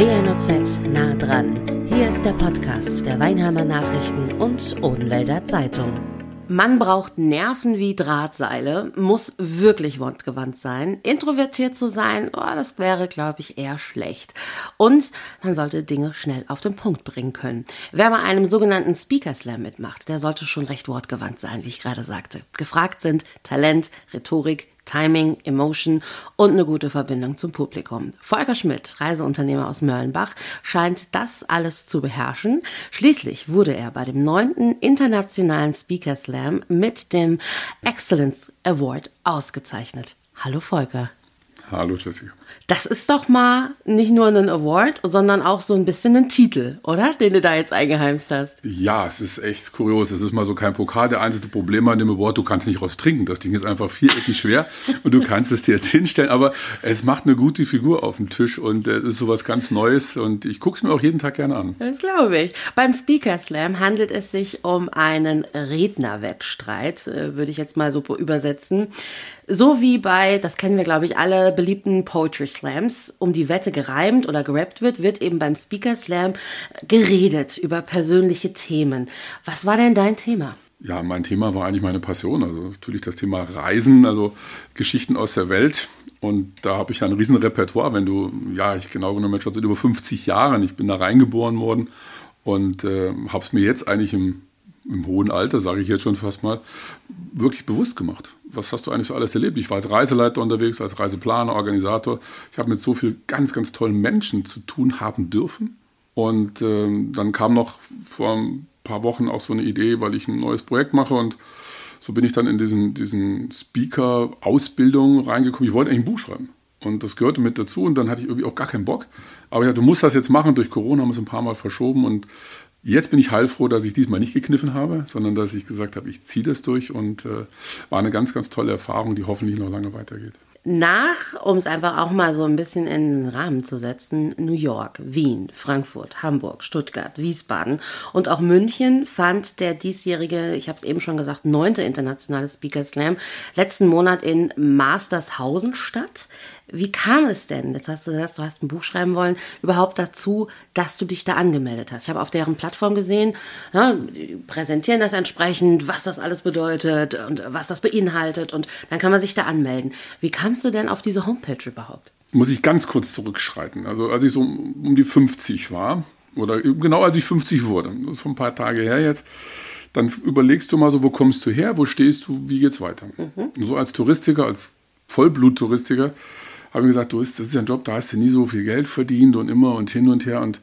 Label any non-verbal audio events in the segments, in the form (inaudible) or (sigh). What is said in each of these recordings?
WNOZ nah dran. Hier ist der Podcast der Weinheimer Nachrichten und Odenwälder Zeitung. Man braucht Nerven wie Drahtseile, muss wirklich wortgewandt sein. Introvertiert zu sein, oh, das wäre, glaube ich, eher schlecht. Und man sollte Dinge schnell auf den Punkt bringen können. Wer bei einem sogenannten Speaker Slam mitmacht, der sollte schon recht wortgewandt sein, wie ich gerade sagte. Gefragt sind Talent, Rhetorik, Timing, Emotion und eine gute Verbindung zum Publikum. Volker Schmidt, Reiseunternehmer aus Mörlenbach, scheint das alles zu beherrschen. Schließlich wurde er bei dem neunten internationalen Speaker Slam mit dem Excellence Award ausgezeichnet. Hallo Volker. Hallo Jessica. Das ist doch mal nicht nur ein Award, sondern auch so ein bisschen ein Titel, oder? Den du da jetzt eingeheimst hast. Ja, es ist echt kurios. Es ist mal so kein Pokal. Der einzige Problem an dem Award, du kannst nicht raus trinken. Das Ding ist einfach viereckig schwer (laughs) und du kannst es dir jetzt hinstellen. Aber es macht eine gute Figur auf dem Tisch und es ist sowas ganz Neues und ich gucke es mir auch jeden Tag gerne an. Das glaube ich. Beim Speaker Slam handelt es sich um einen Rednerwettstreit, äh, würde ich jetzt mal so übersetzen. So wie bei, das kennen wir glaube ich alle, beliebten Poetry Slams um die Wette gereimt oder gerappt wird, wird eben beim Speaker Slam geredet über persönliche Themen. Was war denn dein Thema? Ja, mein Thema war eigentlich meine Passion. Also natürlich das Thema Reisen, also Geschichten aus der Welt. Und da habe ich ein riesen Repertoire, wenn du, ja, ich genau genommen schon seit über 50 Jahren, ich bin da reingeboren worden und äh, habe es mir jetzt eigentlich im, im hohen Alter, sage ich jetzt schon fast mal, wirklich bewusst gemacht was hast du eigentlich so alles erlebt? Ich war als Reiseleiter unterwegs, als Reiseplaner, Organisator. Ich habe mit so vielen ganz, ganz tollen Menschen zu tun haben dürfen. Und ähm, dann kam noch vor ein paar Wochen auch so eine Idee, weil ich ein neues Projekt mache und so bin ich dann in diesen, diesen Speaker-Ausbildung reingekommen. Ich wollte eigentlich ein Buch schreiben. Und das gehörte mit dazu und dann hatte ich irgendwie auch gar keinen Bock. Aber ja, du musst das jetzt machen. Durch Corona haben wir es ein paar Mal verschoben und Jetzt bin ich heilfroh, dass ich diesmal nicht gekniffen habe, sondern dass ich gesagt habe, ich ziehe das durch und äh, war eine ganz, ganz tolle Erfahrung, die hoffentlich noch lange weitergeht. Nach, um es einfach auch mal so ein bisschen in den Rahmen zu setzen, New York, Wien, Frankfurt, Hamburg, Stuttgart, Wiesbaden und auch München fand der diesjährige, ich habe es eben schon gesagt, neunte internationale Speaker Slam letzten Monat in Mastershausen statt. Wie kam es denn, jetzt hast du gesagt, du hast ein Buch schreiben wollen, überhaupt dazu, dass du dich da angemeldet hast? Ich habe auf deren Plattform gesehen, ja, die präsentieren das entsprechend, was das alles bedeutet und was das beinhaltet und dann kann man sich da anmelden. Wie kamst du denn auf diese Homepage überhaupt? Muss ich ganz kurz zurückschreiten. Also als ich so um die 50 war, oder genau als ich 50 wurde, das ist schon ein paar Tage her jetzt, dann überlegst du mal so, wo kommst du her, wo stehst du, wie geht's weiter? Mhm. So als Touristiker, als Vollbluttouristiker, habe ich gesagt, du, das ist ja ein Job, da hast du nie so viel Geld verdient und immer und hin und her. Und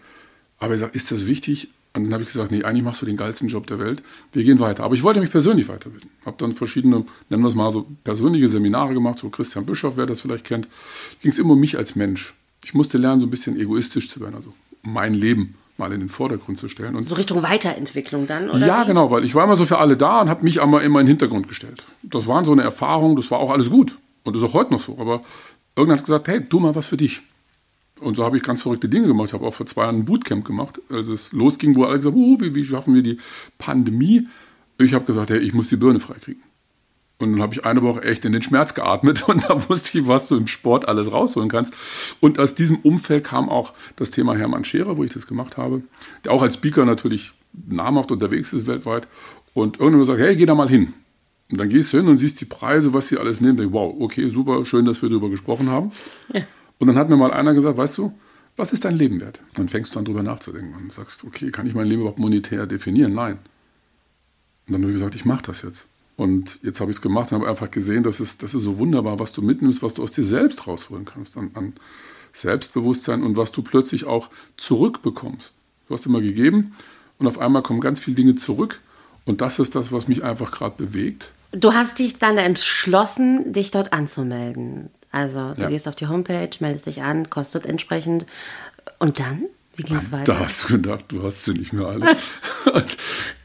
aber ich gesagt, ist das wichtig? Und dann habe ich gesagt, nee, eigentlich machst du den geilsten Job der Welt. Wir gehen weiter. Aber ich wollte mich persönlich weiterbilden. Habe dann verschiedene, nennen wir es mal so, persönliche Seminare gemacht, so Christian Bischoff, wer das vielleicht kennt. Ging es immer um mich als Mensch. Ich musste lernen, so ein bisschen egoistisch zu werden, also mein Leben mal in den Vordergrund zu stellen. Und so Richtung Weiterentwicklung dann, oder? Ja, wie? genau, weil ich war immer so für alle da und habe mich aber immer in den Hintergrund gestellt. Das waren so eine Erfahrung, das war auch alles gut. Und das ist auch heute noch so. Aber irgendwann hat gesagt, hey, tu mal was für dich. Und so habe ich ganz verrückte Dinge gemacht. Ich habe auch vor zwei Jahren ein Bootcamp gemacht, als es losging, wo alle gesagt haben, oh, wie, wie schaffen wir die Pandemie? Ich habe gesagt, hey, ich muss die Birne freikriegen. Und dann habe ich eine Woche echt in den Schmerz geatmet (laughs) und da wusste ich, was du im Sport alles rausholen kannst. Und aus diesem Umfeld kam auch das Thema Hermann Scherer, wo ich das gemacht habe, der auch als Speaker natürlich namhaft unterwegs ist weltweit. Und irgendwann gesagt, hey, geh da mal hin. Und dann gehst du hin und siehst die Preise, was sie alles nehmen. Denkst, wow, okay, super, schön, dass wir darüber gesprochen haben. Ja. Und dann hat mir mal einer gesagt, weißt du, was ist dein Leben wert? dann fängst du an, darüber nachzudenken und sagst, okay, kann ich mein Leben überhaupt monetär definieren? Nein. Und dann habe ich gesagt, ich mache das jetzt. Und jetzt habe ich es gemacht und habe einfach gesehen, dass es, das ist so wunderbar, was du mitnimmst, was du aus dir selbst rausholen kannst an, an Selbstbewusstsein und was du plötzlich auch zurückbekommst. Du hast immer gegeben und auf einmal kommen ganz viele Dinge zurück. Und das ist das, was mich einfach gerade bewegt. Du hast dich dann entschlossen, dich dort anzumelden. Also du ja. gehst auf die Homepage, meldest dich an, kostet entsprechend. Und dann? Wie ging es weiter? Da hast du gedacht, du hast sie nicht mehr alle. (laughs) und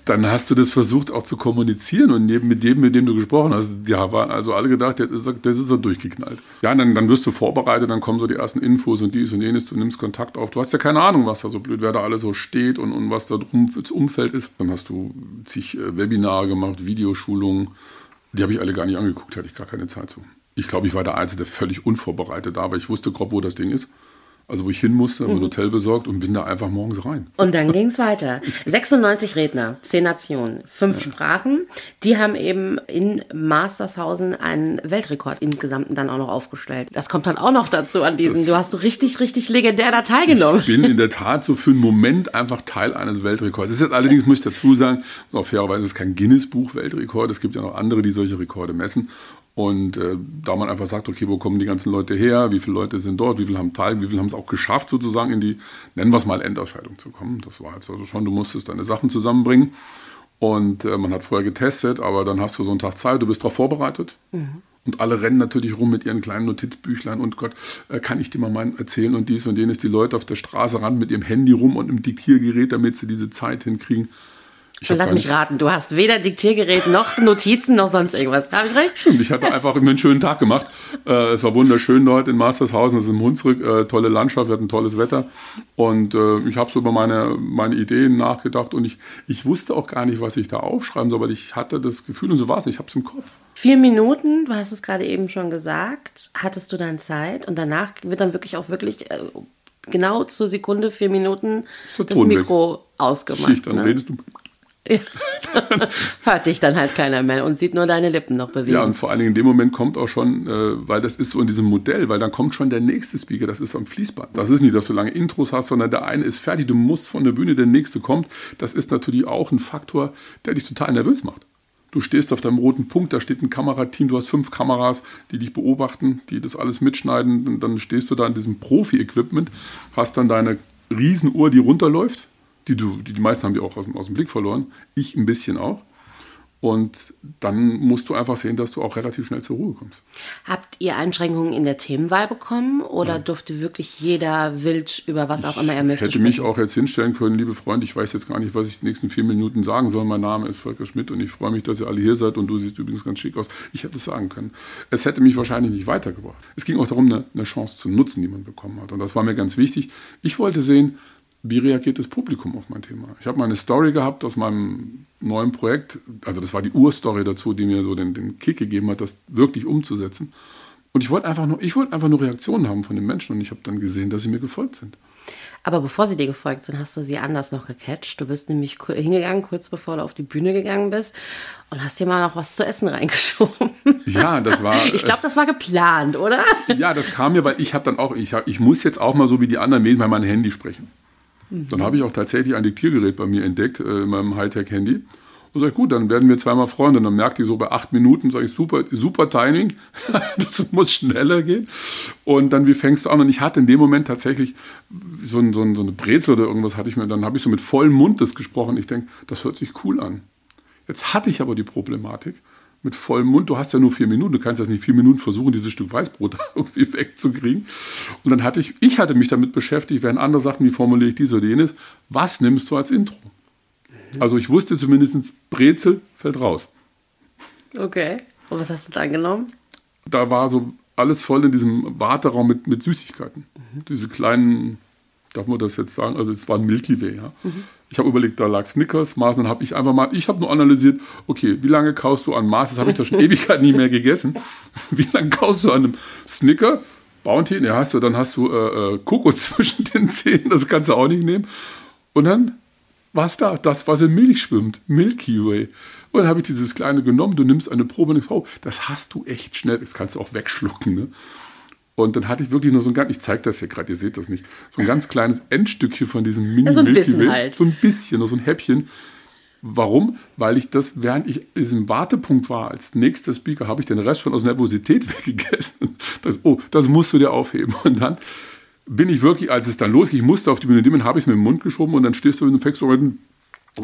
dann hast du das versucht auch zu kommunizieren und neben, mit dem, mit dem du gesprochen hast, ja, waren also alle gedacht, jetzt ist er, das ist er durchgeknallt. Ja, dann, dann wirst du vorbereitet, dann kommen so die ersten Infos und dies und jenes, du nimmst Kontakt auf. Du hast ja keine Ahnung, was da so blöd, wer da alles so steht und, und was da drum fürs Umfeld ist. Dann hast du zig äh, Webinare gemacht, Videoschulungen. Die habe ich alle gar nicht angeguckt, hatte ich gar keine Zeit zu. Ich glaube, ich war der Einzige, der völlig unvorbereitet da war. Ich wusste grob, wo das Ding ist. Also wo ich hin musste, habe ein Hotel besorgt und bin da einfach morgens rein. Und dann ging es weiter. 96 Redner, 10 Nationen, 5 Sprachen. Die haben eben in Mastershausen einen Weltrekord insgesamt dann auch noch aufgestellt. Das kommt dann auch noch dazu an diesen. Das- du hast so richtig, richtig legendär da teilgenommen. Ich bin in der Tat so für einen Moment einfach Teil eines Weltrekords. Es ist jetzt allerdings, muss ich dazu sagen, auch fairerweise ist es kein Guinness-Buch-Weltrekord. Es gibt ja noch andere, die solche Rekorde messen. Und äh, da man einfach sagt, okay, wo kommen die ganzen Leute her, wie viele Leute sind dort, wie viele haben teil, wie viele haben es auch geschafft, sozusagen in die, nennen wir es mal, Endausscheidung zu kommen. Das war jetzt also schon, du musstest deine Sachen zusammenbringen. Und äh, man hat vorher getestet, aber dann hast du so einen Tag Zeit, du bist darauf vorbereitet. Und alle rennen natürlich rum mit ihren kleinen Notizbüchlein und Gott, äh, kann ich dir mal meinen erzählen und dies und jenes. Die Leute auf der Straße ran mit ihrem Handy rum und im Diktiergerät, damit sie diese Zeit hinkriegen. Hab Lass mich raten, du hast weder Diktiergerät noch Notizen noch sonst irgendwas. Habe ich recht? Stimmt, ich hatte einfach einen schönen Tag gemacht. Äh, es war wunderschön dort in Mastershausen, das ist im Hunsrück, äh, tolle Landschaft, wir hatten tolles Wetter. Und äh, ich habe so über meine, meine Ideen nachgedacht und ich, ich wusste auch gar nicht, was ich da aufschreiben soll, weil ich hatte das Gefühl, und so war es, ich habe es im Kopf. Vier Minuten, du hast es gerade eben schon gesagt, hattest du dann Zeit und danach wird dann wirklich auch wirklich äh, genau zur Sekunde vier Minuten das Ton weg. Mikro ausgemacht. Schicht, dann ne? redest du. (laughs) Hört dich dann halt keiner mehr und sieht nur deine Lippen noch bewegen. Ja, und vor allen Dingen in dem Moment kommt auch schon, äh, weil das ist so in diesem Modell, weil dann kommt schon der nächste Speaker, das ist am Fließband. Das ist nicht, dass du lange Intros hast, sondern der eine ist fertig, du musst von der Bühne, der nächste kommt. Das ist natürlich auch ein Faktor, der dich total nervös macht. Du stehst auf deinem roten Punkt, da steht ein Kamerateam, du hast fünf Kameras, die dich beobachten, die das alles mitschneiden. Und dann stehst du da in diesem Profi-Equipment, hast dann deine Riesenuhr, die runterläuft. Die, du, die, die meisten haben die auch aus, dem- aus dem Blick verloren. Ich ein bisschen auch. Und dann musst du einfach sehen, dass du auch relativ schnell zur Ruhe kommst. Habt ihr Einschränkungen in der Themenwahl bekommen oder durfte wirklich jeder wild über was auch immer er möchte hätte mich sprechen? auch jetzt hinstellen können, liebe Freunde, ich weiß jetzt gar nicht, was ich die nächsten vier Minuten sagen soll. Mein Name ist Volker Schmidt und ich freue mich, dass ihr alle hier seid und du siehst übrigens ganz schick aus. Ich hätte es sagen können. Es hätte mich wahrscheinlich nicht weitergebracht. Es ging auch darum, eine, eine Chance zu nutzen, die man bekommen hat. Und das war mir ganz wichtig. Ich wollte sehen, wie reagiert das Publikum auf mein Thema. Ich habe mal eine Story gehabt aus meinem neuen Projekt. Also das war die Urstory dazu, die mir so den, den Kick gegeben hat, das wirklich umzusetzen. Und ich wollte einfach nur, ich wollte einfach nur Reaktionen haben von den Menschen und ich habe dann gesehen, dass sie mir gefolgt sind. Aber bevor sie dir gefolgt sind, hast du sie anders noch gecatcht. Du bist nämlich hingegangen, kurz bevor du auf die Bühne gegangen bist und hast dir mal noch was zu essen (laughs) reingeschoben. Ja, das war. (laughs) Ich glaube, das war geplant, oder? Ja, das kam mir, weil ich habe dann auch, ich, hab, ich muss jetzt auch mal so wie die anderen Medien bei meinem Handy sprechen. Dann habe ich auch tatsächlich ein Diktiergerät bei mir entdeckt, äh, in meinem Hightech-Handy. Und sage ich, gut, dann werden wir zweimal Freunde. Und dann merkt ich so bei acht Minuten, sage ich, super, super Timing, (laughs) das muss schneller gehen. Und dann, wie fängst du an? Und ich hatte in dem Moment tatsächlich so, ein, so, ein, so eine Brezel oder irgendwas hatte ich mir, dann habe ich so mit vollem Mund das gesprochen. Ich denke, das hört sich cool an. Jetzt hatte ich aber die Problematik, mit vollem Mund, du hast ja nur vier Minuten, du kannst jetzt nicht vier Minuten versuchen, dieses Stück Weißbrot (laughs) irgendwie wegzukriegen. Und dann hatte ich, ich hatte mich damit beschäftigt, während andere sagten, wie formuliere ich dies oder jenes, was nimmst du als Intro? Also ich wusste zumindest, Brezel fällt raus. Okay. Und was hast du dann genommen? Da war so alles voll in diesem Warteraum mit, mit Süßigkeiten. Diese kleinen, darf man das jetzt sagen, also es war ein Milky Way. Ja? Ich habe überlegt, da lag Snickers, Mars, dann habe ich einfach mal, ich habe nur analysiert, okay, wie lange kaust du an Mars? Das habe ich doch schon (laughs) Ewigkeit nicht mehr gegessen. (laughs) Wie lange kaust du an einem Snicker? Bounty, ne, hast du, dann hast du äh, äh, Kokos (laughs) zwischen den Zähnen, das kannst du auch nicht nehmen. Und dann was da? Das, was in Milch schwimmt. Milky Way. Und dann habe ich dieses kleine genommen, du nimmst eine Probe und denkst, oh, das hast du echt schnell. Das kannst du auch wegschlucken. Ne? Und dann hatte ich wirklich nur so ein ganz, ich zeige das hier gerade, ihr seht das nicht, so ein ganz kleines (laughs) Endstückchen von diesem Mini Ja, so ein Milky bisschen Way. halt. So ein bisschen, nur so ein Häppchen. Warum? Weil ich das, während ich in diesem Wartepunkt war, als nächster Speaker, habe ich den Rest schon aus Nervosität (laughs) weggegessen. Das, oh, das musst du dir aufheben. Und dann bin ich wirklich, als es dann losging, ich musste auf die Bühne nehmen, habe ich es mir im Mund geschoben und dann stehst du und fängst du und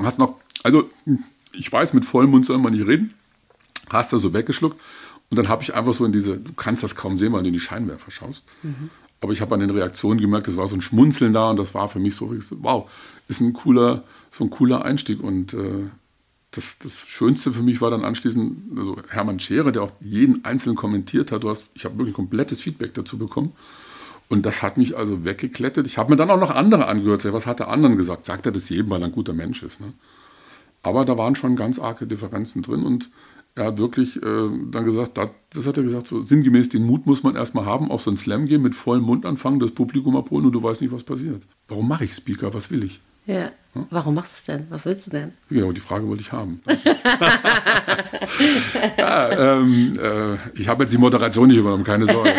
hast noch, also ich weiß, mit vollem Mund soll man nicht reden, hast da so weggeschluckt und dann habe ich einfach so in diese, du kannst das kaum sehen, weil du in die Scheinwerfer schaust. Aber ich habe an den Reaktionen gemerkt, es war so ein Schmunzeln da und das war für mich so, wow, ist ein cooler, so ein cooler Einstieg und äh, das, das Schönste für mich war dann anschließend, also Hermann Scherer, der auch jeden einzelnen kommentiert hat. Du hast, ich habe wirklich komplettes Feedback dazu bekommen. Und das hat mich also weggeklettet. Ich habe mir dann auch noch andere angehört. Was hat der anderen gesagt? Sagt er das jedem, weil er ein guter Mensch ist. Ne? Aber da waren schon ganz arge Differenzen drin. Und er hat wirklich äh, dann gesagt, das, das, hat er gesagt, so sinngemäß, den Mut muss man erstmal haben, auf so einen Slam gehen, mit vollem Mund anfangen, das Publikum abholen und du weißt nicht, was passiert. Warum mache ich Speaker? Was will ich? Ja. Hm? Warum machst du es denn? Was willst du denn? Genau, die Frage wollte ich haben. (laughs) ja, ähm, äh, ich habe jetzt die Moderation nicht übernommen, keine Sorge. (laughs)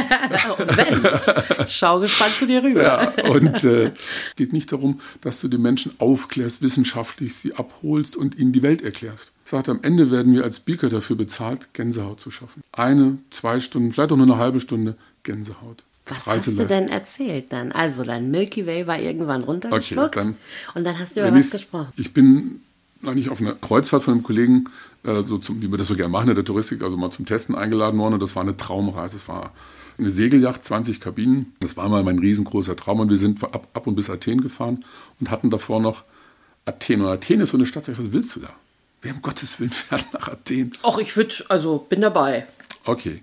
Wenn. Schau gespannt zu dir rüber. Ja, und äh, geht nicht darum, dass du die Menschen aufklärst, wissenschaftlich sie abholst und ihnen die Welt erklärst. Sagt, am Ende werden wir als Speaker dafür bezahlt, Gänsehaut zu schaffen. Eine, zwei Stunden, vielleicht auch nur eine halbe Stunde Gänsehaut. Was hast du denn erzählt dann? Also dein Milky Way war irgendwann runtergeschluckt okay, dann, und dann hast du über was gesprochen. Ich bin eigentlich auf einer Kreuzfahrt von einem Kollegen, äh, so zum, wie wir das so gerne machen in der Touristik, also mal zum Testen eingeladen worden und das war eine Traumreise. Es war eine Segelyacht, 20 Kabinen. Das war mal mein riesengroßer Traum und wir sind ab, ab und bis Athen gefahren und hatten davor noch Athen. Und Athen ist so eine Stadt, was willst du da? Wer um Gottes Willen fährt nach Athen? Ach, ich würde, also bin dabei. Okay.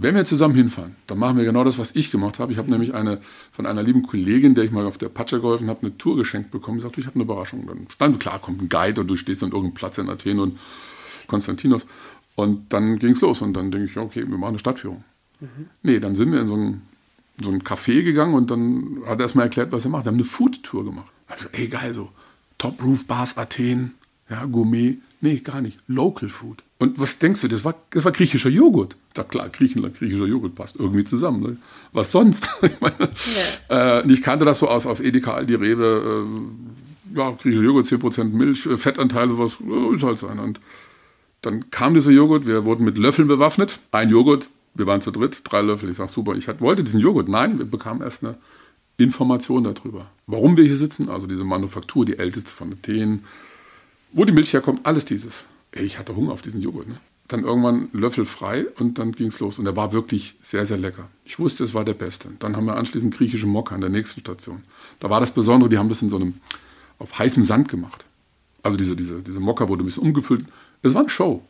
Wenn wir zusammen hinfahren, dann machen wir genau das, was ich gemacht habe. Ich habe nämlich eine, von einer lieben Kollegin, der ich mal auf der Patsche geholfen habe, eine Tour geschenkt bekommen. Ich sagte, ich habe eine Überraschung. Dann stand, klar, kommt ein Guide und du stehst an irgendeinem Platz in Athen und Konstantinos. Und dann ging es los. Und dann denke ich, okay, wir machen eine Stadtführung. Mhm. Nee, dann sind wir in so ein, so ein Café gegangen und dann hat er erstmal erklärt, was er macht. Wir haben eine Food-Tour gemacht. Also, ey, geil, so Top Roof Bars Athen, ja, Gourmet. Nee, gar nicht. Local Food. Und was denkst du, das war, das war griechischer Joghurt. Da klar, Griechenland, griechischer Joghurt passt irgendwie zusammen. Ne? Was sonst? (laughs) ich, meine, ja. äh, ich kannte das so aus, aus Edeka, Aldi, Rewe, äh, ja, griechischer Joghurt, 10% Milch, äh, Fettanteile, was äh, ist halt sein. Und dann kam dieser Joghurt, wir wurden mit Löffeln bewaffnet. Ein Joghurt, wir waren zu dritt, drei Löffel. Ich sage, super, ich wollte diesen Joghurt. Nein, wir bekamen erst eine Information darüber. Warum wir hier sitzen, also diese Manufaktur, die älteste von Athen, wo die Milch herkommt, alles dieses ey, ich hatte Hunger auf diesen Joghurt. Ne? Dann irgendwann Löffel frei und dann ging es los. Und der war wirklich sehr, sehr lecker. Ich wusste, es war der beste. Dann haben wir anschließend griechische Mokka an der nächsten Station. Da war das Besondere, die haben das in so einem, auf heißem Sand gemacht. Also diese, diese, diese Mokka wurde ein bisschen umgefüllt. Es war eine Show.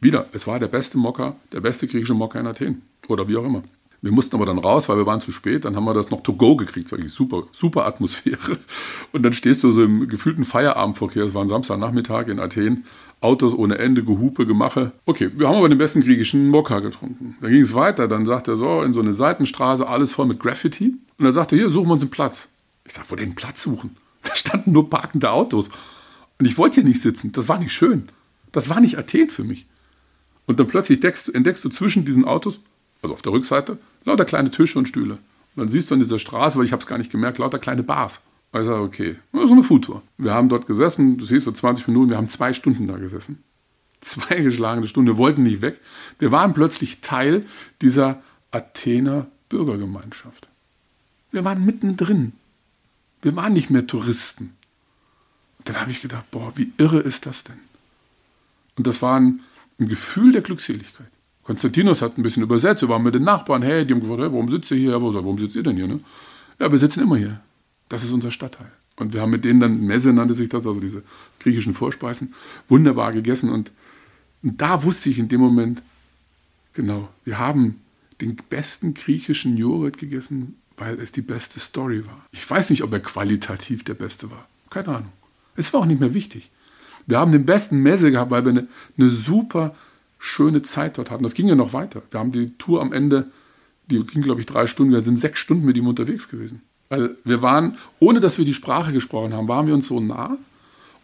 Wieder, es war der beste Mokka, der beste griechische Mokka in Athen. Oder wie auch immer. Wir mussten aber dann raus, weil wir waren zu spät. Dann haben wir das noch to go gekriegt. Das war super, super Atmosphäre. (laughs) Und dann stehst du so im gefühlten Feierabendverkehr. Es war ein Samstagnachmittag in Athen. Autos ohne Ende, Gehupe, Gemache. Okay, wir haben aber den besten griechischen Mokka getrunken. Dann ging es weiter. Dann sagt er so, in so eine Seitenstraße, alles voll mit Graffiti. Und dann sagt er, hier, suchen wir uns einen Platz. Ich sag, wo den Platz suchen? (laughs) Da standen nur parkende Autos. Und ich wollte hier nicht sitzen. Das war nicht schön. Das war nicht Athen für mich. Und dann plötzlich entdeckst, entdeckst du zwischen diesen Autos, also auf der Rückseite, lauter kleine Tische und Stühle. Und dann siehst du an dieser Straße, weil ich habe es gar nicht gemerkt, lauter kleine Bars. Sage, okay, das ist eine Foodtour. Wir haben dort gesessen, du siehst so 20 Minuten, wir haben zwei Stunden da gesessen. Zwei geschlagene Stunden, wir wollten nicht weg. Wir waren plötzlich Teil dieser Athener Bürgergemeinschaft. Wir waren mittendrin. Wir waren nicht mehr Touristen. Und dann habe ich gedacht, boah, wie irre ist das denn? Und das war ein, ein Gefühl der Glückseligkeit. Konstantinos hat ein bisschen übersetzt. Wir waren mit den Nachbarn. Hey, die haben gefragt, hey, warum sitzt ihr hier? Warum sitzt ihr denn hier? Ne? Ja, wir sitzen immer hier. Das ist unser Stadtteil. Und wir haben mit denen dann, Messe nannte sich das, also diese griechischen Vorspeisen, wunderbar gegessen. Und, und da wusste ich in dem Moment, genau, wir haben den besten griechischen Joghurt gegessen, weil es die beste Story war. Ich weiß nicht, ob er qualitativ der beste war. Keine Ahnung. Es war auch nicht mehr wichtig. Wir haben den besten Messe gehabt, weil wir eine, eine super schöne Zeit dort hatten. Das ging ja noch weiter. Wir haben die Tour am Ende, die ging, glaube ich, drei Stunden. Wir sind sechs Stunden mit ihm unterwegs gewesen. Weil wir waren, ohne dass wir die Sprache gesprochen haben, waren wir uns so nah.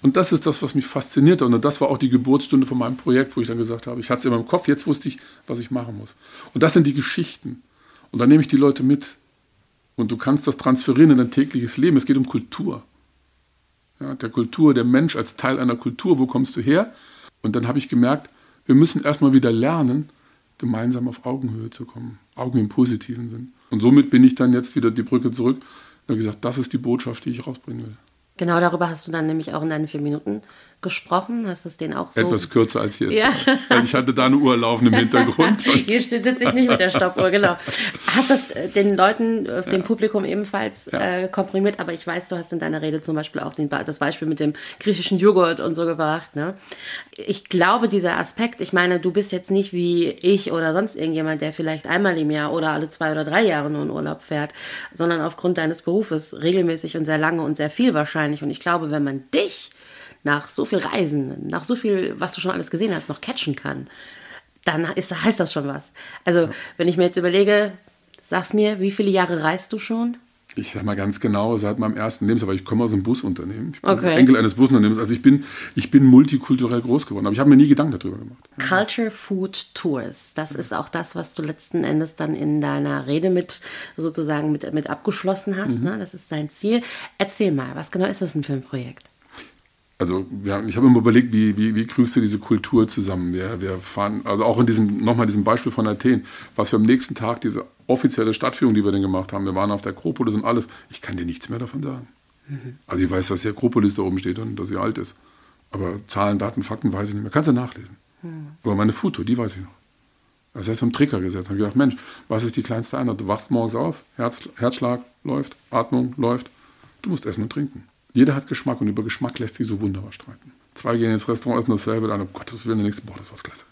Und das ist das, was mich faszinierte. Und das war auch die Geburtsstunde von meinem Projekt, wo ich dann gesagt habe, ich hatte es in meinem Kopf, jetzt wusste ich, was ich machen muss. Und das sind die Geschichten. Und dann nehme ich die Leute mit. Und du kannst das transferieren in dein tägliches Leben. Es geht um Kultur. Ja, der Kultur, der Mensch als Teil einer Kultur. Wo kommst du her? Und dann habe ich gemerkt, wir müssen erstmal wieder lernen, gemeinsam auf Augenhöhe zu kommen. Augen im positiven Sinn. Und somit bin ich dann jetzt wieder die Brücke zurück und habe gesagt, das ist die Botschaft, die ich rausbringen will. Genau darüber hast du dann nämlich auch in deinen vier Minuten gesprochen. Hast es denen auch so. Etwas kürzer als jetzt. Ja. Also ich hatte da eine Uhr laufen im Hintergrund. (laughs) Hier sitze ich nicht mit der Stoppuhr, genau. Hast das äh, den Leuten, äh, dem ja. Publikum ebenfalls ja. äh, komprimiert, aber ich weiß, du hast in deiner Rede zum Beispiel auch den, das Beispiel mit dem griechischen Joghurt und so gebracht. Ne? Ich glaube, dieser Aspekt, ich meine, du bist jetzt nicht wie ich oder sonst irgendjemand, der vielleicht einmal im Jahr oder alle zwei oder drei Jahre nur in Urlaub fährt, sondern aufgrund deines Berufes regelmäßig und sehr lange und sehr viel wahrscheinlich. Und ich glaube, wenn man dich nach so viel Reisen, nach so viel, was du schon alles gesehen hast, noch catchen kann, dann ist, heißt das schon was. Also, ja. wenn ich mir jetzt überlege, sag's mir, wie viele Jahre reist du schon? ich sag mal ganz genau, seit meinem ersten Lebensjahr, weil ich komme aus einem Busunternehmen. Ich bin okay. Enkel eines Busunternehmens. Also ich bin, ich bin multikulturell groß geworden, aber ich habe mir nie Gedanken darüber gemacht. Culture Food Tours, das ist auch das, was du letzten Endes dann in deiner Rede mit sozusagen mit, mit abgeschlossen hast. Mhm. Ne? Das ist dein Ziel. Erzähl mal, was genau ist das denn für ein Projekt? Also wir, ich habe immer überlegt, wie, wie, wie kriegst du diese Kultur zusammen? Wir, wir fahren, also auch in diesem, nochmal diesem Beispiel von Athen, was wir am nächsten Tag, diese offizielle Stadtführung, die wir dann gemacht haben, wir waren auf der Akropolis und alles, ich kann dir nichts mehr davon sagen. Mhm. Also ich weiß, dass die Akropolis da oben steht und dass sie alt ist. Aber Zahlen, Daten, Fakten weiß ich nicht mehr. Kannst du nachlesen. Mhm. Aber meine Foto, die weiß ich noch. Das heißt, vom Trigger gesetzt. habe ich gedacht, Mensch, was ist die kleinste Einheit? Du wachst morgens auf, Herz, Herzschlag läuft, Atmung läuft. Du musst essen und trinken. Jeder hat Geschmack und über Geschmack lässt sich so wunderbar streiten. Zwei gehen ins Restaurant, essen dasselbe, dann, um Gottes Willen, der nächste, boah, das war klasse.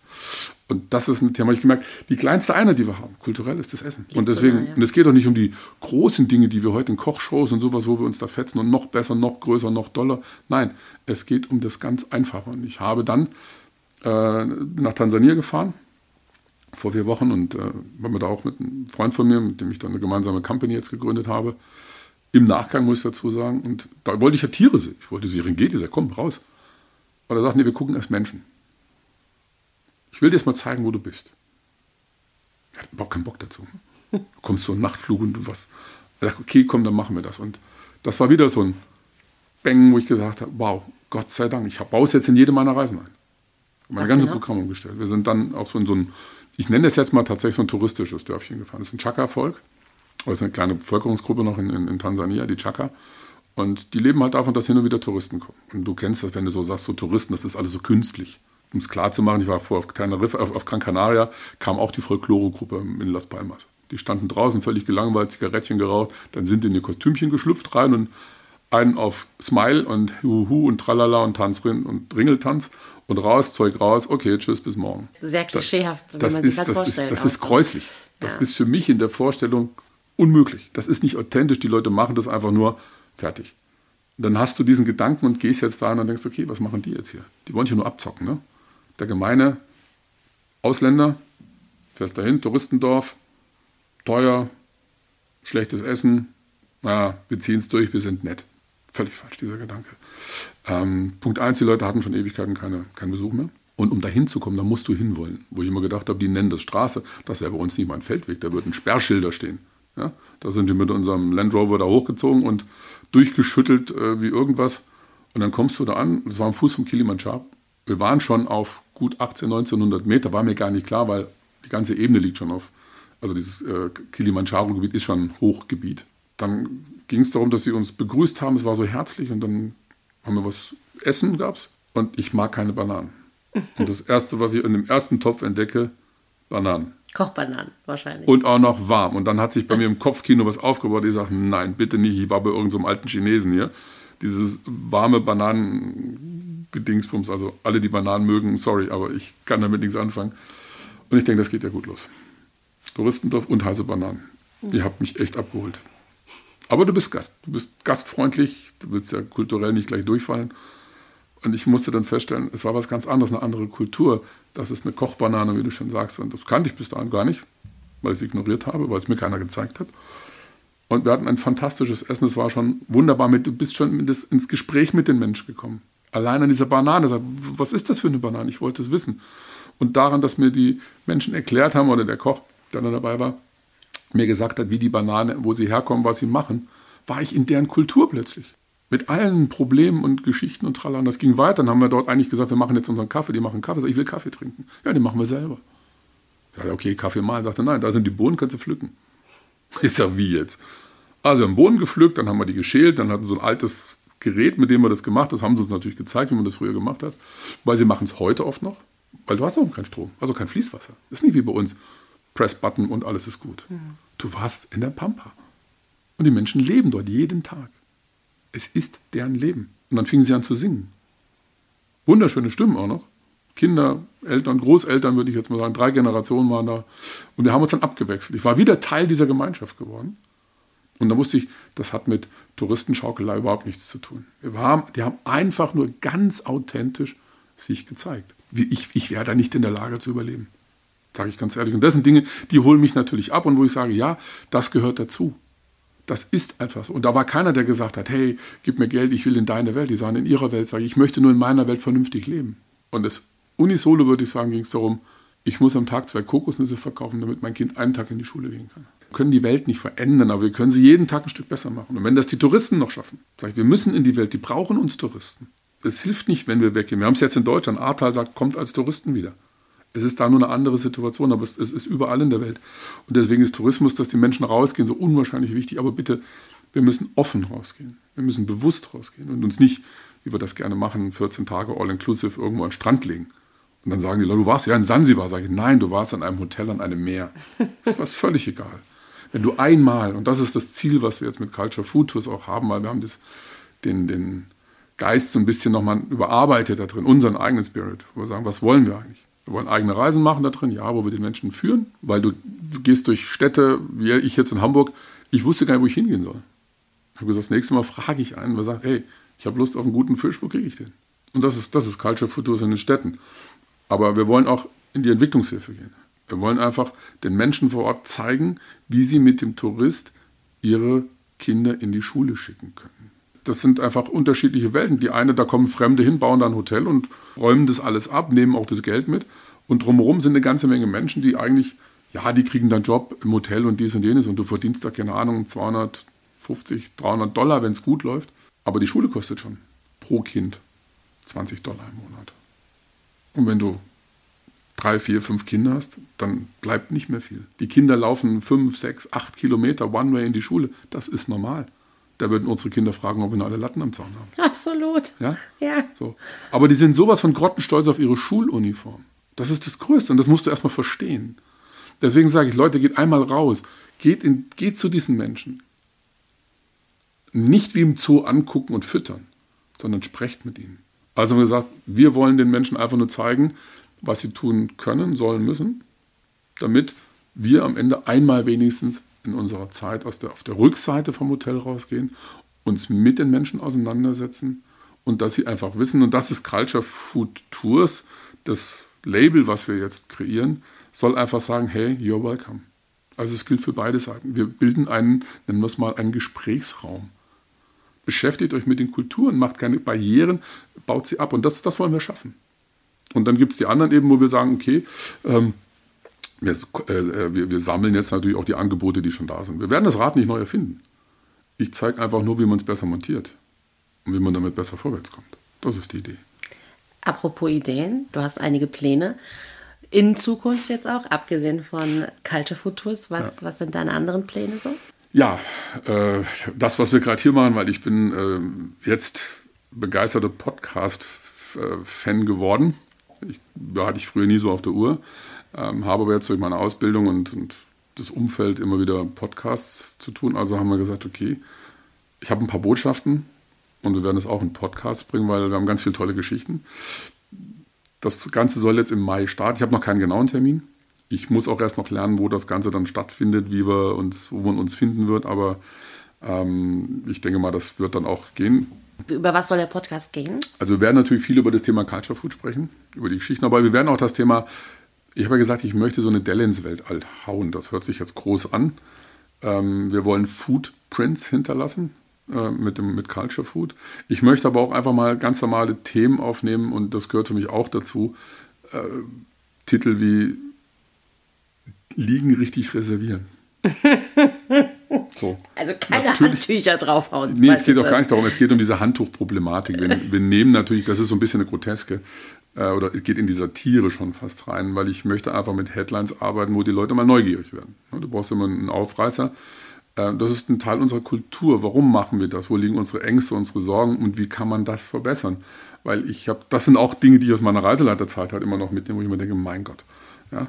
Und das ist ein Thema, ich gemerkt, die kleinste Einheit, die wir haben, kulturell ist das Essen. Und deswegen, und es geht auch nicht um die großen Dinge, die wir heute in Kochshows und sowas, wo wir uns da fetzen und noch besser, noch größer, noch doller. Nein, es geht um das ganz Einfache. Und ich habe dann äh, nach Tansania gefahren, vor vier Wochen, und äh, war mir da auch mit einem Freund von mir, mit dem ich dann eine gemeinsame Company jetzt gegründet habe, im Nachgang muss ich dazu sagen. Und da wollte ich ja Tiere sehen. Ich wollte Serengeti sagen, komm, raus. Und er sagt, nee, wir gucken erst Menschen. Ich will dir jetzt mal zeigen, wo du bist. Er hat überhaupt keinen Bock dazu. Du kommst so einen Nachtflug und du was. Er sagt, okay, komm, dann machen wir das. Und das war wieder so ein Bang, wo ich gesagt habe, wow, Gott sei Dank, ich baue es jetzt in jede meiner Reisen ein. Mein ganzes genau? Programm umgestellt. Wir sind dann auch so in so ein, ich nenne es jetzt mal tatsächlich so ein touristisches Dörfchen gefahren. Das ist ein Chaka-Volk. Das ist eine kleine Bevölkerungsgruppe noch in, in, in Tansania, die Chaka. Und die leben halt davon, dass hin und wieder Touristen kommen. Und du kennst das, wenn du so sagst, so Touristen, das ist alles so künstlich. Um es klar zu machen, ich war vorher auf Teneriffa, auf, auf Gran Canaria, kam auch die Folklore-Gruppe in Las Palmas. Die standen draußen völlig gelangweilt, Zigarettchen geraucht, dann sind die in ihr Kostümchen geschlüpft rein und einen auf Smile und Huhu und Tralala und Tanzrin und Ringeltanz und raus, Zeug raus, okay, tschüss, bis morgen. Sehr klischeehaft, das, wenn man sich ist, das vorstellt. Ist, das ist gräuslich. Das ja. ist für mich in der Vorstellung Unmöglich. Das ist nicht authentisch. Die Leute machen das einfach nur fertig. Und dann hast du diesen Gedanken und gehst jetzt da und denkst, okay, was machen die jetzt hier? Die wollen hier nur abzocken. Ne? Der gemeine Ausländer, fährst dahin, Touristendorf, teuer, schlechtes Essen, naja, wir ziehen es durch, wir sind nett. Völlig falsch, dieser Gedanke. Ähm, Punkt eins, die Leute hatten schon Ewigkeiten keine, keinen Besuch mehr. Und um da hinzukommen, da musst du hinwollen. Wo ich immer gedacht habe, die nennen das Straße, das wäre bei uns nicht mal ein Feldweg, da würden Sperrschilder stehen. Ja, da sind wir mit unserem Land Rover da hochgezogen und durchgeschüttelt äh, wie irgendwas. Und dann kommst du da an, das war am Fuß vom Kilimanjaro. Wir waren schon auf gut 18, 1900 Meter, war mir gar nicht klar, weil die ganze Ebene liegt schon auf. Also dieses äh, Kilimanjaro-Gebiet ist schon Hochgebiet. Dann ging es darum, dass sie uns begrüßt haben, es war so herzlich und dann haben wir was Essen gab's und ich mag keine Bananen. Und das erste, was ich in dem ersten Topf entdecke, Bananen. Kochbananen wahrscheinlich. Und auch noch warm. Und dann hat sich bei mir im Kopfkino was aufgebaut. Ich sage, nein, bitte nicht. Ich war bei irgendeinem so alten Chinesen hier. Dieses warme Bananen-Gedingsbums. Also alle, die Bananen mögen, sorry, aber ich kann damit nichts anfangen. Und ich denke, das geht ja gut los. Touristendorf und heiße Bananen. Mhm. Ihr habt mich echt abgeholt. Aber du bist Gast. Du bist gastfreundlich. Du willst ja kulturell nicht gleich durchfallen. Und ich musste dann feststellen, es war was ganz anderes, eine andere Kultur. Das ist eine Kochbanane, wie du schon sagst. Und das kannte ich bis dahin gar nicht, weil ich es ignoriert habe, weil es mir keiner gezeigt hat. Und wir hatten ein fantastisches Essen. Es war schon wunderbar. Mit, du bist schon ins Gespräch mit den Menschen gekommen. Allein an dieser Banane. Was ist das für eine Banane? Ich wollte es wissen. Und daran, dass mir die Menschen erklärt haben, oder der Koch, der dann dabei war, mir gesagt hat, wie die Banane, wo sie herkommen, was sie machen, war ich in deren Kultur plötzlich mit allen Problemen und Geschichten und Trallern. Das ging weiter. Dann haben wir dort eigentlich gesagt, wir machen jetzt unseren Kaffee, die machen Kaffee. Ich will Kaffee trinken. Ja, den machen wir selber. Ja, okay, Kaffee malen. Sagte, nein, da sind die Bohnen, kannst du pflücken. (laughs) Ich sage, wie jetzt? Also wir haben Bohnen gepflückt, dann haben wir die geschält, dann hatten sie so ein altes Gerät, mit dem wir das gemacht haben. Das haben sie uns natürlich gezeigt, wie man das früher gemacht hat. Weil sie machen es heute oft noch, weil du hast auch keinen Strom, also kein Fließwasser. Ist nicht wie bei uns. Press-Button und alles ist gut. Mhm. Du warst in der Pampa. Und die Menschen leben dort jeden Tag. Es ist deren Leben. Und dann fingen sie an zu singen. Wunderschöne Stimmen auch noch. Kinder, Eltern, Großeltern, würde ich jetzt mal sagen, drei Generationen waren da. Und wir haben uns dann abgewechselt. Ich war wieder Teil dieser Gemeinschaft geworden. Und da wusste ich, das hat mit Touristenschaukelei überhaupt nichts zu tun. Wir haben, die haben einfach nur ganz authentisch sich gezeigt. Ich, ich wäre da nicht in der Lage zu überleben, sage ich ganz ehrlich. Und das sind Dinge, die holen mich natürlich ab und wo ich sage, ja, das gehört dazu. Das ist einfach so. Und da war keiner, der gesagt hat, hey, gib mir Geld, ich will in deine Welt. Die sagen in ihrer Welt, sage ich, ich möchte nur in meiner Welt vernünftig leben. Und das unisolo, würde ich sagen, ging es darum, ich muss am Tag zwei Kokosnüsse verkaufen, damit mein Kind einen Tag in die Schule gehen kann. Wir können die Welt nicht verändern, aber wir können sie jeden Tag ein Stück besser machen. Und wenn das die Touristen noch schaffen, sage ich, wir müssen in die Welt, die brauchen uns Touristen. Es hilft nicht, wenn wir weggehen. Wir haben es jetzt in Deutschland. Ahrtal sagt, kommt als Touristen wieder. Es ist da nur eine andere Situation, aber es, es ist überall in der Welt. Und deswegen ist Tourismus, dass die Menschen rausgehen, so unwahrscheinlich wichtig. Aber bitte, wir müssen offen rausgehen. Wir müssen bewusst rausgehen und uns nicht, wie wir das gerne machen, 14 Tage all-inclusive irgendwo an den Strand legen. Und dann sagen die Leute, du warst ja in Sansibar. Sage ich, nein, du warst an einem Hotel an einem Meer. Das ist völlig egal. Wenn du einmal, und das ist das Ziel, was wir jetzt mit Culture Food Tours auch haben, weil wir haben das, den, den Geist so ein bisschen nochmal überarbeitet da drin, unseren eigenen Spirit, wo wir sagen, was wollen wir eigentlich? Wir wollen eigene Reisen machen da drin, ja, wo wir den Menschen führen, weil du, du gehst durch Städte, wie ich jetzt in Hamburg, ich wusste gar nicht, wo ich hingehen soll. Ich habe gesagt, das nächste Mal frage ich einen, der sagt, hey, ich habe Lust auf einen guten Fisch, wo kriege ich den? Und das ist, das ist Culture Tours in den Städten. Aber wir wollen auch in die Entwicklungshilfe gehen. Wir wollen einfach den Menschen vor Ort zeigen, wie sie mit dem Tourist ihre Kinder in die Schule schicken können. Das sind einfach unterschiedliche Welten. Die eine, da kommen Fremde hin, bauen da ein Hotel und räumen das alles ab, nehmen auch das Geld mit. Und drumherum sind eine ganze Menge Menschen, die eigentlich, ja, die kriegen dann Job im Hotel und dies und jenes und du verdienst da, keine Ahnung, 250, 300 Dollar, wenn es gut läuft. Aber die Schule kostet schon pro Kind 20 Dollar im Monat. Und wenn du drei, vier, fünf Kinder hast, dann bleibt nicht mehr viel. Die Kinder laufen fünf, sechs, acht Kilometer One-Way in die Schule. Das ist normal. Da würden unsere Kinder fragen, ob wir noch alle Latten am Zaun haben. Absolut. Ja? Ja. So. Aber die sind sowas von grottenstolz auf ihre Schuluniform. Das ist das Größte und das musst du erstmal verstehen. Deswegen sage ich, Leute, geht einmal raus. Geht, in, geht zu diesen Menschen. Nicht wie im Zoo angucken und füttern, sondern sprecht mit ihnen. Also haben wir gesagt, wir wollen den Menschen einfach nur zeigen, was sie tun können, sollen, müssen, damit wir am Ende einmal wenigstens in unserer Zeit aus der, auf der Rückseite vom Hotel rausgehen, uns mit den Menschen auseinandersetzen und dass sie einfach wissen, und das ist Culture Food Tours, das Label, was wir jetzt kreieren, soll einfach sagen, hey, you're welcome. Also es gilt für beide Seiten. Wir bilden einen, nennen wir es mal, einen Gesprächsraum. Beschäftigt euch mit den Kulturen, macht keine Barrieren, baut sie ab. Und das, das wollen wir schaffen. Und dann gibt es die anderen eben, wo wir sagen, okay, ähm, wir, äh, wir, wir, sammeln jetzt natürlich auch die Angebote, die schon da sind. Wir werden das Rad nicht neu erfinden. Ich zeige einfach nur, wie man es besser montiert und wie man damit besser vorwärts kommt. Das ist die Idee. Apropos Ideen, du hast einige Pläne in Zukunft jetzt auch, abgesehen von Culture Food Tours. Was, ja. was sind deine anderen Pläne so? Ja, äh, das, was wir gerade hier machen, weil ich bin äh, jetzt begeisterter Podcast-Fan geworden. Ich, da hatte ich früher nie so auf der Uhr, ähm, habe aber jetzt durch meine Ausbildung und, und das Umfeld immer wieder Podcasts zu tun. Also haben wir gesagt, okay, ich habe ein paar Botschaften und wir werden es auch in Podcasts bringen, weil wir haben ganz viele tolle Geschichten. Das Ganze soll jetzt im Mai starten. Ich habe noch keinen genauen Termin. Ich muss auch erst noch lernen, wo das Ganze dann stattfindet, wie wir uns, wo man uns finden wird. Aber ähm, ich denke mal, das wird dann auch gehen. Über was soll der Podcast gehen? Also wir werden natürlich viel über das Thema Culture Food sprechen, über die Geschichten, aber wir werden auch das Thema, ich habe ja gesagt, ich möchte so eine Delle ins Weltall hauen. Das hört sich jetzt groß an. Ähm, wir wollen Footprints hinterlassen äh, mit, dem, mit Culture Food. Ich möchte aber auch einfach mal ganz normale Themen aufnehmen und das gehört für mich auch dazu. Äh, Titel wie Liegen richtig reservieren. (laughs) So. Also keine natürlich, Handtücher draufhauen. Nee, es geht auch gar nicht darum. Es geht um diese Handtuchproblematik. Wir, (laughs) wir nehmen natürlich, das ist so ein bisschen eine Groteske, äh, oder es geht in die Satire schon fast rein, weil ich möchte einfach mit Headlines arbeiten, wo die Leute mal neugierig werden. Du brauchst immer einen Aufreißer. Äh, das ist ein Teil unserer Kultur. Warum machen wir das? Wo liegen unsere Ängste, unsere Sorgen und wie kann man das verbessern? Weil ich habe, das sind auch Dinge, die ich aus meiner Reiseleiterzeit halt immer noch mitnehme, wo ich mir denke, mein Gott, ja,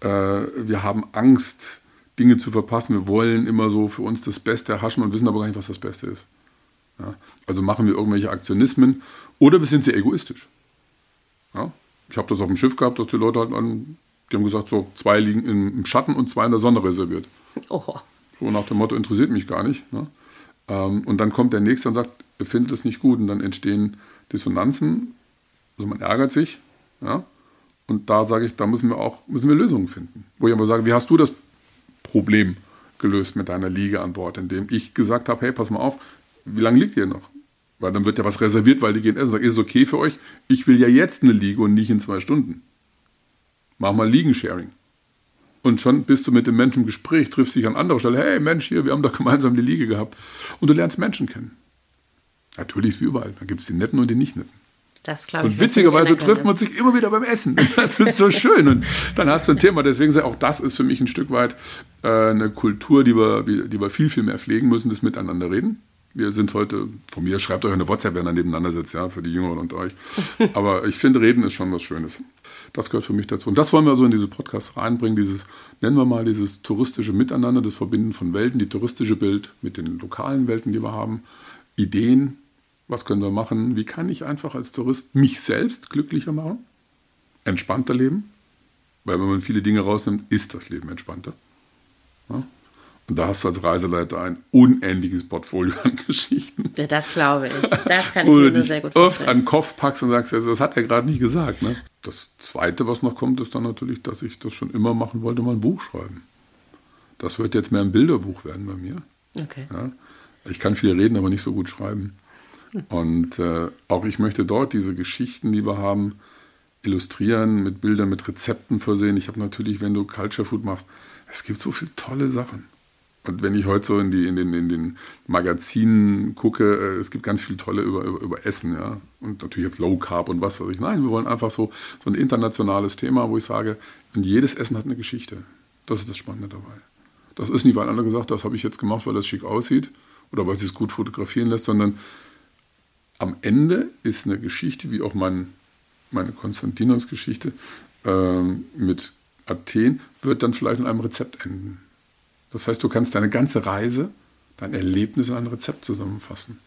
äh, wir haben Angst, Dinge zu verpassen. Wir wollen immer so für uns das Beste erhaschen und wissen aber gar nicht, was das Beste ist. Ja? Also machen wir irgendwelche Aktionismen oder wir sind sehr egoistisch. Ja? Ich habe das auf dem Schiff gehabt, dass die Leute halt an, die haben gesagt, so zwei liegen im Schatten und zwei in der Sonne reserviert. (laughs) Oh. So nach dem Motto, interessiert mich gar nicht. Ne? Ähm, und dann kommt der Nächste und sagt, er findet es nicht gut. Und dann entstehen Dissonanzen. Also man ärgert sich. Ja? Und da sage ich, da müssen wir auch müssen wir Lösungen finden. Wo ich aber sage, wie hast du das Problem gelöst mit deiner Liege an Bord, indem ich gesagt habe, hey, pass mal auf, wie lange liegt ihr noch? Weil dann wird ja was reserviert, weil die gehen essen. Sag, ist es okay für euch? Ich will ja jetzt eine Liege und nicht in zwei Stunden. Mach mal Liegensharing. Und schon bist du mit dem Menschen im Gespräch, triffst dich an anderer Stelle. Hey Mensch, hier, wir haben doch gemeinsam die Liege gehabt. Und du lernst Menschen kennen. Natürlich ist wie überall. Da gibt es die Netten und die nicht Netten. Das glaube ich. Und witzigerweise trifft man sich immer wieder beim Essen. (laughs) Das ist so schön. Und dann hast du ein Thema. Deswegen sage ich, auch das ist für mich ein Stück weit äh, eine Kultur, die wir, die wir viel, viel mehr pflegen müssen, das Miteinander reden. Wir sind heute, von mir schreibt euch eine WhatsApp, wenn ihr nebeneinander sitzt, ja, für die Jüngeren unter euch. (laughs) Aber ich finde, reden ist schon was Schönes. Das gehört für mich dazu. Und das wollen wir so in diese Podcasts reinbringen, dieses, nennen wir mal dieses touristische Miteinander, das Verbinden von Welten, die touristische Bild mit den lokalen Welten, die wir haben, Ideen, was können wir machen, wie kann ich einfach als Tourist mich selbst glücklicher machen, entspannter leben, weil wenn man viele Dinge rausnimmt, ist das Leben entspannter. Ja? Und da hast du als Reiseleiter ein unendliches Portfolio an (laughs) Geschichten. Ja, das glaube ich. Das kann ich mir nur sehr gut vorstellen. oft an den Kopf packst und sagst, das hat er gerade nicht gesagt. Ne? Das Zweite, was noch kommt, ist dann natürlich, dass ich das schon immer machen wollte, mal ein Buch schreiben. Das wird jetzt mehr ein Bilderbuch werden bei mir. Okay. Ja? Ich kann viel reden, aber nicht so gut schreiben. Und äh, auch ich möchte dort diese Geschichten, die wir haben, illustrieren, mit Bildern, mit Rezepten versehen. Ich habe natürlich, wenn du Culture Food machst, es gibt so viele tolle Sachen. Und wenn ich heute so in, die, in, den, in den Magazinen gucke, äh, es gibt ganz viele tolle über, über, über, Essen, ja. Und natürlich jetzt Low Carb und was weiß ich. Nein, wir wollen einfach so, so ein internationales Thema, wo ich sage, und jedes Essen hat eine Geschichte. Das ist das Spannende dabei. Das ist nicht, weil einer gesagt das habe ich jetzt gemacht, weil das schick aussieht oder weil es sich gut fotografieren lässt, sondern am Ende ist eine Geschichte, wie auch mein, meine Konstantinos-Geschichte äh, mit Athen, wird dann vielleicht in einem Rezept enden. Das heißt, du kannst deine ganze Reise, dein Erlebnis in ein Rezept zusammenfassen.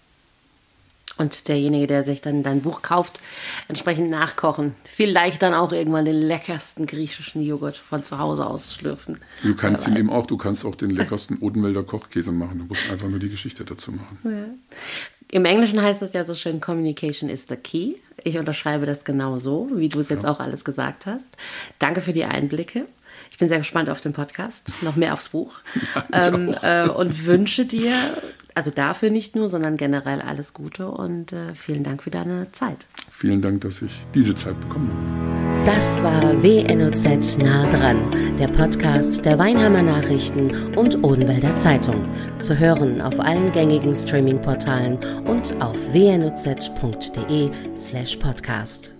Und derjenige, der sich dann dein Buch kauft, entsprechend nachkochen. Vielleicht dann auch irgendwann den leckersten griechischen Joghurt von zu Hause aus schlürfen. Du kannst ihn eben auch, du kannst auch den (laughs) leckersten Odenwälder Kochkäse machen. Du musst einfach nur die Geschichte dazu machen. Ja. Im Englischen heißt es ja so schön, Communication is the key. Ich unterschreibe das genau so, wie du es jetzt ja. auch alles gesagt hast. Danke für die Einblicke. Ich bin sehr gespannt auf den Podcast, noch mehr aufs Buch. (laughs) Ja, ähm, äh, und wünsche dir, also dafür nicht nur, sondern generell alles Gute und äh, vielen Dank für deine Zeit. Vielen Dank, dass ich diese Zeit bekommen habe. Das war WNOZ nah dran, der Podcast der Weinheimer Nachrichten und Odenwälder Zeitung. Zu hören auf allen gängigen Streaming-Portalen und auf wnoz.de slash podcast.